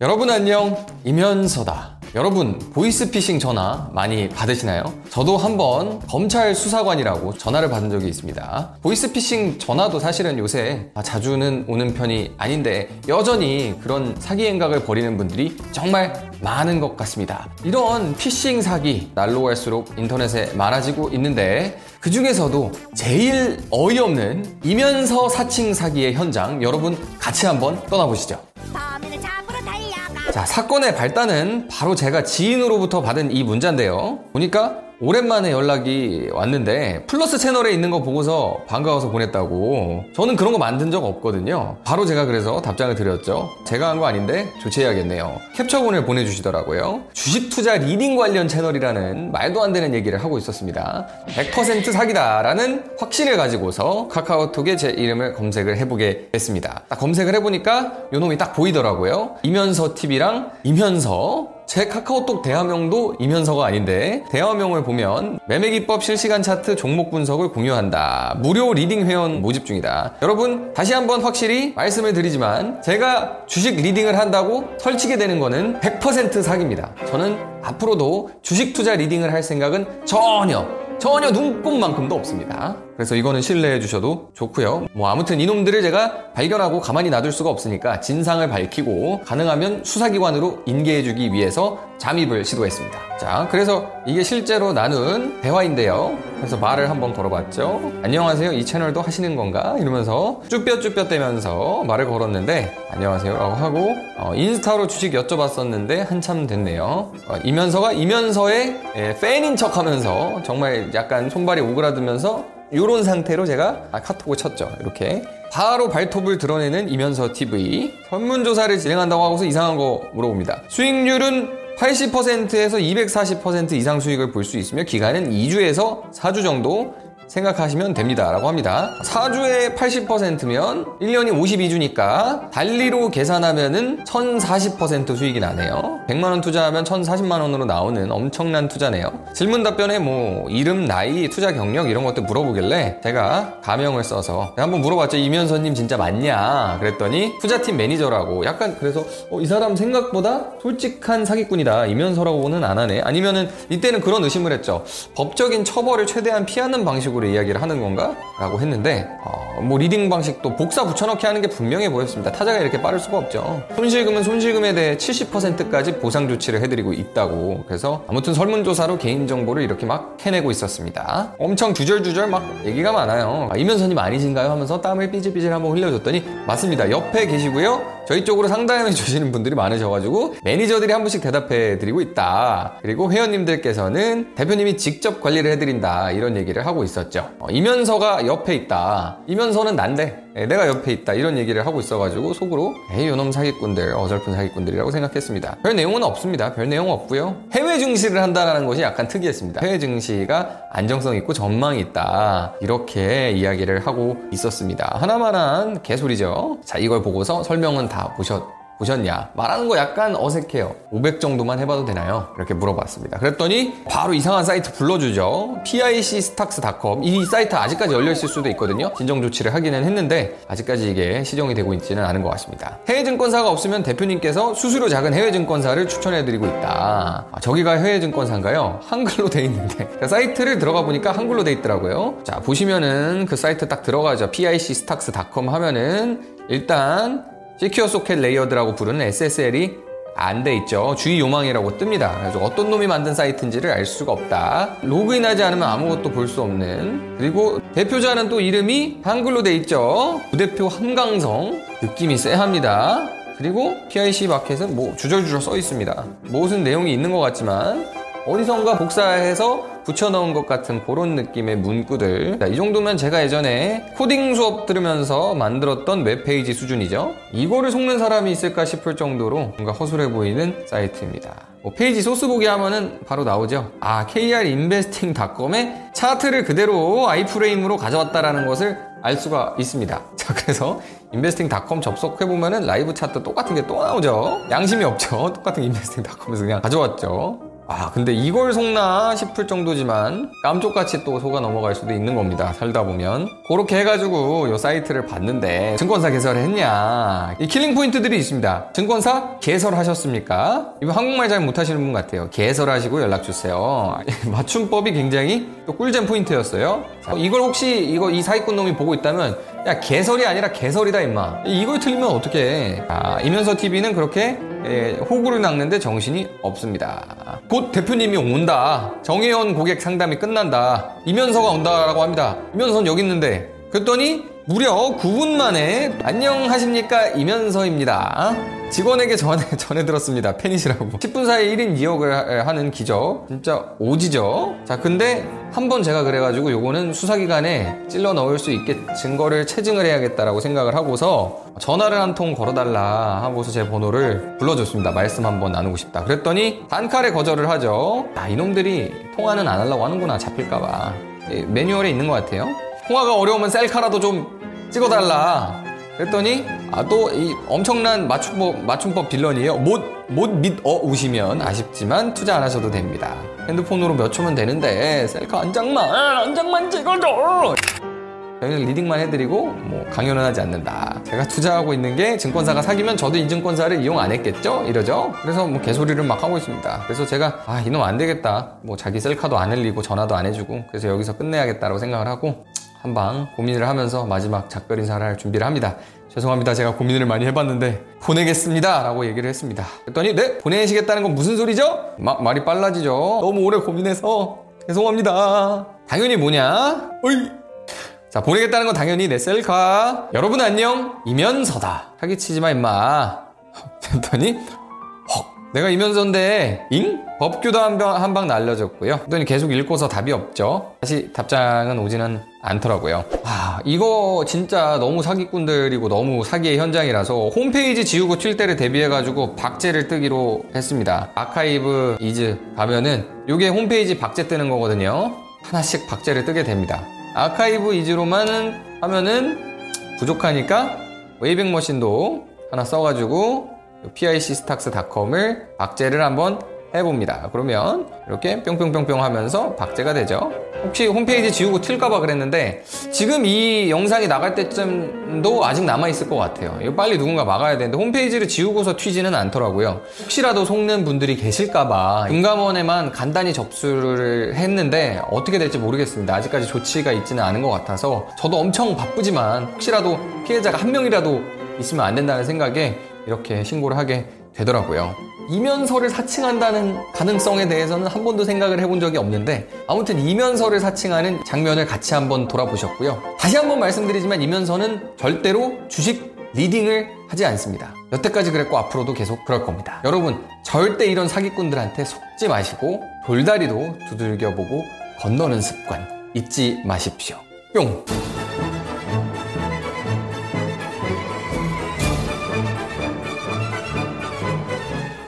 여러분 안녕 이면서다. 여러분 보이스피싱 전화 많이 받으시나요? 저도 한번 검찰 수사관이라고 전화를 받은 적이 있습니다. 보이스피싱 전화도 사실은 요새 자주는 오는 편이 아닌데 여전히 그런 사기 행각을 벌이는 분들이 정말 많은 것 같습니다. 이런 피싱 사기 날로 갈수록 인터넷에 많아지고 있는데 그 중에서도 제일 어이없는 이면서 사칭 사기의 현장 여러분 같이 한번 떠나보시죠 자, 사건의 발단은 바로 제가 지인으로부터 받은 이 문자인데요. 보니까 오랜만에 연락이 왔는데 플러스 채널에 있는 거 보고서 반가워서 보냈다고. 저는 그런 거 만든 적 없거든요. 바로 제가 그래서 답장을 드렸죠. 제가 한 거 아닌데 조치해야겠네요. 캡처본을 보내주시더라고요. 주식 투자 리딩 관련 채널이라는 말도 안 되는 얘기를 하고 있었습니다. 100% 사기다라는 확신을 가지고서 카카오톡에 제 이름을 검색을 해보게 됐습니다. 딱 검색을 해보니까 요 놈이 딱 보이더라고요. 이면서 TV랑 이면서 제 카카오톡 대화명도 이면서가 아닌데 대화명을 보면 매매기법 실시간 차트 종목 분석을 공유한다. 무료 리딩 회원 모집 중이다. 여러분 다시 한번 확실히 말씀을 드리지만 제가 주식 리딩을 한다고 설치게 되는 거는 100% 사기입니다. 저는 앞으로도 주식 투자 리딩을 할 생각은 전혀 전혀 눈꼽만큼도 없습니다. 그래서 이거는 신뢰해 주셔도 좋고요. 뭐 아무튼 이놈들을 제가 발견하고 가만히 놔둘 수가 없으니까 진상을 밝히고 가능하면 수사기관으로 인계해 주기 위해서 잠입을 시도했습니다. 자, 그래서 이게 실제로 나눈 대화인데요. 그래서 말을 한번 걸어봤죠. 안녕하세요. 이 채널도 하시는 건가? 이러면서 쭈뼛쭈뼛대면서 말을 걸었는데 안녕하세요. 라고 하고 어, 인스타로 주식 여쭤봤었는데 한참 됐네요. 어, 이면서가 이면서의 예, 팬인 척 하면서 정말 약간 손발이 오그라들면서 이런 상태로 제가 아, 카톡을 쳤죠. 이렇게 바로 발톱을 드러내는 이면서 TV 설문조사를 진행한다고 하고서 이상한 거 물어봅니다. 수익률은 80%에서 240% 이상 수익을 볼 수 있으며 기간은 2주에서 4주 정도 생각하시면 됩니다. 라고 합니다. 4주에 80%면 1년이 52주니까 달리로 계산하면은 1040% 수익이 나네요. 100만원 투자하면 1040만원으로 나오는 엄청난 투자네요. 질문 답변에 뭐 이름, 나이, 투자 경력 이런 것도 물어보길래 제가 가명을 써서 한번 물어봤죠. 이면서님 진짜 맞냐? 그랬더니 투자팀 매니저라고 약간 그래서 어, 이 사람 생각보다 솔직한 사기꾼이다. 이면서라고는 안 하네. 아니면은 이때는 그런 의심을 했죠. 법적인 처벌을 최대한 피하는 방식으로 방 식으로 이야기를 하는 건가? 라고 했는데 어, 뭐 리딩 방식도 복사 붙여넣기 하는 게 분명해 보였습니다. 타자가 이렇게 빠를 수가 없죠. 손실금은 손실금에 대해 70%까지 보상 조치를 해드리고 있다고 그래서 아무튼 설문조사로 개인정보를 이렇게 막 해내고 있었습니다. 엄청 주절주절 막 얘기가 많아요. 아, 이면선님 아니신가요? 하면서 땀을 삐질삐질 한번 흘려줬더니 맞습니다. 옆에 계시고요. 저희 쪽으로 상담해 주시는 분들이 많으셔가지고 매니저들이 한 분씩 대답해 드리고 있다. 그리고 회원님들께서는 대표님이 직접 관리를 해드린다. 이런 얘기를 하고 있었죠. 어, 이면서가 옆에 있다. 이면서는 난데. 예, 내가 옆에 있다. 이런 얘기를 하고 있어가지고 속으로 에이 요놈 사기꾼들 어설픈 사기꾼들이라고 생각했습니다. 별 내용은 없습니다. 별 내용 없고요. 해외 증시를 한다는 것이 약간 특이했습니다. 해외 증시가 안정성 있고 전망이 있다. 이렇게 이야기를 하고 있었습니다. 하나만한 개소리죠. 자 이걸 보고서 설명은 다 보셨 보셨냐? 말하는 거 약간 어색해요. 500 정도만 해봐도 되나요? 이렇게 물어봤습니다. 그랬더니 바로 이상한 사이트 불러주죠. picstocks.com 이 사이트 아직까지 열려있을 수도 있거든요. 진정 조치를 하기는 했는데 아직까지 이게 시정이 되고 있지는 않은 것 같습니다. 해외증권사가 없으면 대표님께서 수수료 작은 해외증권사를 추천해드리고 있다. 아, 저기가 해외증권사인가요? 한글로 돼 있는데 사이트를 들어가 보니까 한글로 돼 있더라고요. 자 보시면은 그 사이트 딱 들어가죠. picstocks.com 하면은 일단 Secure Socket Layer라고 부르는 SSL이 안 돼 있죠. 주의 요망이라고 뜹니다. 그래서 어떤 놈이 만든 사이트인지를 알 수가 없다. 로그인하지 않으면 아무것도 볼 수 없는. 그리고 대표자는 또 이름이 한글로 돼 있죠. 부대표 한강성. 느낌이 쎄합니다. 그리고 PIC 마켓은 뭐 주절주절 써 있습니다. 무슨 내용이 있는 것 같지만 어디선가 복사해서 붙여넣은 것 같은 그런 느낌의 문구들. 자, 이 정도면 제가 예전에 코딩 수업 들으면서 만들었던 웹페이지 수준이죠. 이거를 속는 사람이 있을까 싶을 정도로 뭔가 허술해 보이는 사이트입니다. 뭐 페이지 소스 보기 하면은 바로 나오죠. 아 KR인베스팅닷컴의 차트를 그대로 iframe으로 가져왔다라는 것을 알 수가 있습니다. 자 그래서 인베스팅닷컴 접속해보면은 라이브 차트 똑같은 게 또 나오죠. 양심이 없죠. 똑같은 인베스팅닷컴에서 그냥 가져왔죠 아, 근데 이걸 속나 싶을 정도지만 깜쪽같이 또 속아 넘어갈 수도 있는 겁니다. 살다 보면. 그렇게 해가지고 요 사이트를 봤는데 증권사 개설했냐. 이 killing 포인트들이 있습니다. 증권사 개설하셨습니까? 이거 한국말 잘 못하시는 분 같아요. 개설하시고 연락주세요. 맞춤법이 굉장히 또 꿀잼 포인트였어요. 자, 이걸 혹시 이거 이 사기꾼 놈이 보고 있다면 야 개설이 아니라 개설이다 임마. 이걸 틀리면 어떡해. 아, 이면서 TV는 그렇게 예, 호구를 낚는데 정신이 없습니다. 곧 대표님이 온다. 정혜원 고객 상담이 끝난다. 이면서가 온다라고 합니다. 이면서는 여기 있는데. 그랬더니 무려 9분 만에 안녕하십니까 이면서입니다. 직원에게 전해, 전해 들었습니다. 팬이시라고. 10분 사이에 1인 2억을 하는 기적. 진짜 오지죠? 자, 근데 한 번 제가 그래가지고 요거는 수사기관에 찔러 넣을 수 있게 증거를 체증을 해야겠다라고 생각을 하고서 전화를 한 통 걸어달라 하고서 제 번호를 불러줬습니다. 말씀 한번 나누고 싶다. 그랬더니 단칼에 거절을 하죠. 아, 이놈들이 통화는 안 하려고 하는구나. 잡힐까봐. 예, 매뉴얼에 있는 것 같아요. 통화가 어려우면 셀카라도 좀 찍어달라. 그랬더니 아 또 이 엄청난 맞춤법 맞춤법 빌런이에요. 못못 믿어 우시면 아쉽지만 투자 안 하셔도 됩니다. 핸드폰으로 몇 초면 되는데 셀카 한 장만 한 장만 찍어줘. 저희는 리딩만 해드리고 뭐 강요는 하지 않는다. 제가 투자하고 있는 게 증권사가 사기면 저도 인증권사를 이용 안 했겠죠? 이러죠? 그래서 뭐 개소리를 막 하고 있습니다. 그래서 제가 아 이놈 안 되겠다. 뭐 자기 셀카도 안 흘리고 전화도 안 해주고 그래서 여기서 끝내야겠다라고 생각을 하고 한방 고민을 하면서 마지막 작별 인사를 할 준비를 합니다. 죄송합니다. 제가 고민을 많이 해봤는데 보내겠습니다. 라고 얘기를 했습니다. 그랬더니 네? 보내시겠다는 건 무슨 소리죠? 막 말이 빨라지죠. 너무 오래 고민해서 죄송합니다. 당연히 뭐냐? 어이. 자 보내겠다는 건 당연히 내 셀카. 여러분 안녕. 이면서다. 사기치지 마 임마. 그랬더니 헉. 내가 이면서인데 잉? 법규도 한방 한방 날려줬고요. 그랬더니 계속 읽고서 답이 없죠. 다시 답장은 오지는 않더라고요. 아 이거 진짜 너무 사기꾼들이고 너무 사기의 현장이라서 홈페이지 지우고 튈 때를 대비해가지고 박제를 뜨기로 했습니다. Archive.is 가면은 이게 홈페이지 박제 뜨는 거거든요. 하나씩 박제를 뜨게 됩니다. Archive.is로만 하면은 부족하니까 Wayback Machine도 하나 써가지고 picstocks.com을 박제를 한번 해봅니다. 그러면 이렇게 뿅뿅뿅뿅 하면서 박제가 되죠. 혹시 홈페이지 지우고 튈까봐 그랬는데 지금 이 영상이 나갈 때쯤도 아직 남아있을 것 같아요. 이거 빨리 누군가 막아야 되는데 홈페이지를 지우고서 튀지는 않더라고요. 혹시라도 속는 분들이 계실까봐 금감원에만 간단히 접수를 했는데 어떻게 될지 모르겠습니다. 아직까지 조치가 있지는 않은 것 같아서 저도 엄청 바쁘지만 혹시라도 피해자가 한 명이라도 있으면 안 된다는 생각에 이렇게 신고를 하게 되더라고요. 이면서를 사칭한다는 가능성에 대해서는 한 번도 생각을 해본 적이 없는데 아무튼 이면서를 사칭하는 장면을 같이 한번 돌아보셨고요. 다시 한번 말씀드리지만 이면서는 절대로 주식 리딩을 하지 않습니다. 여태까지 그랬고 앞으로도 계속 그럴 겁니다. 여러분 절대 이런 사기꾼들한테 속지 마시고 돌다리도 두들겨보고 건너는 습관 잊지 마십시오. 뿅!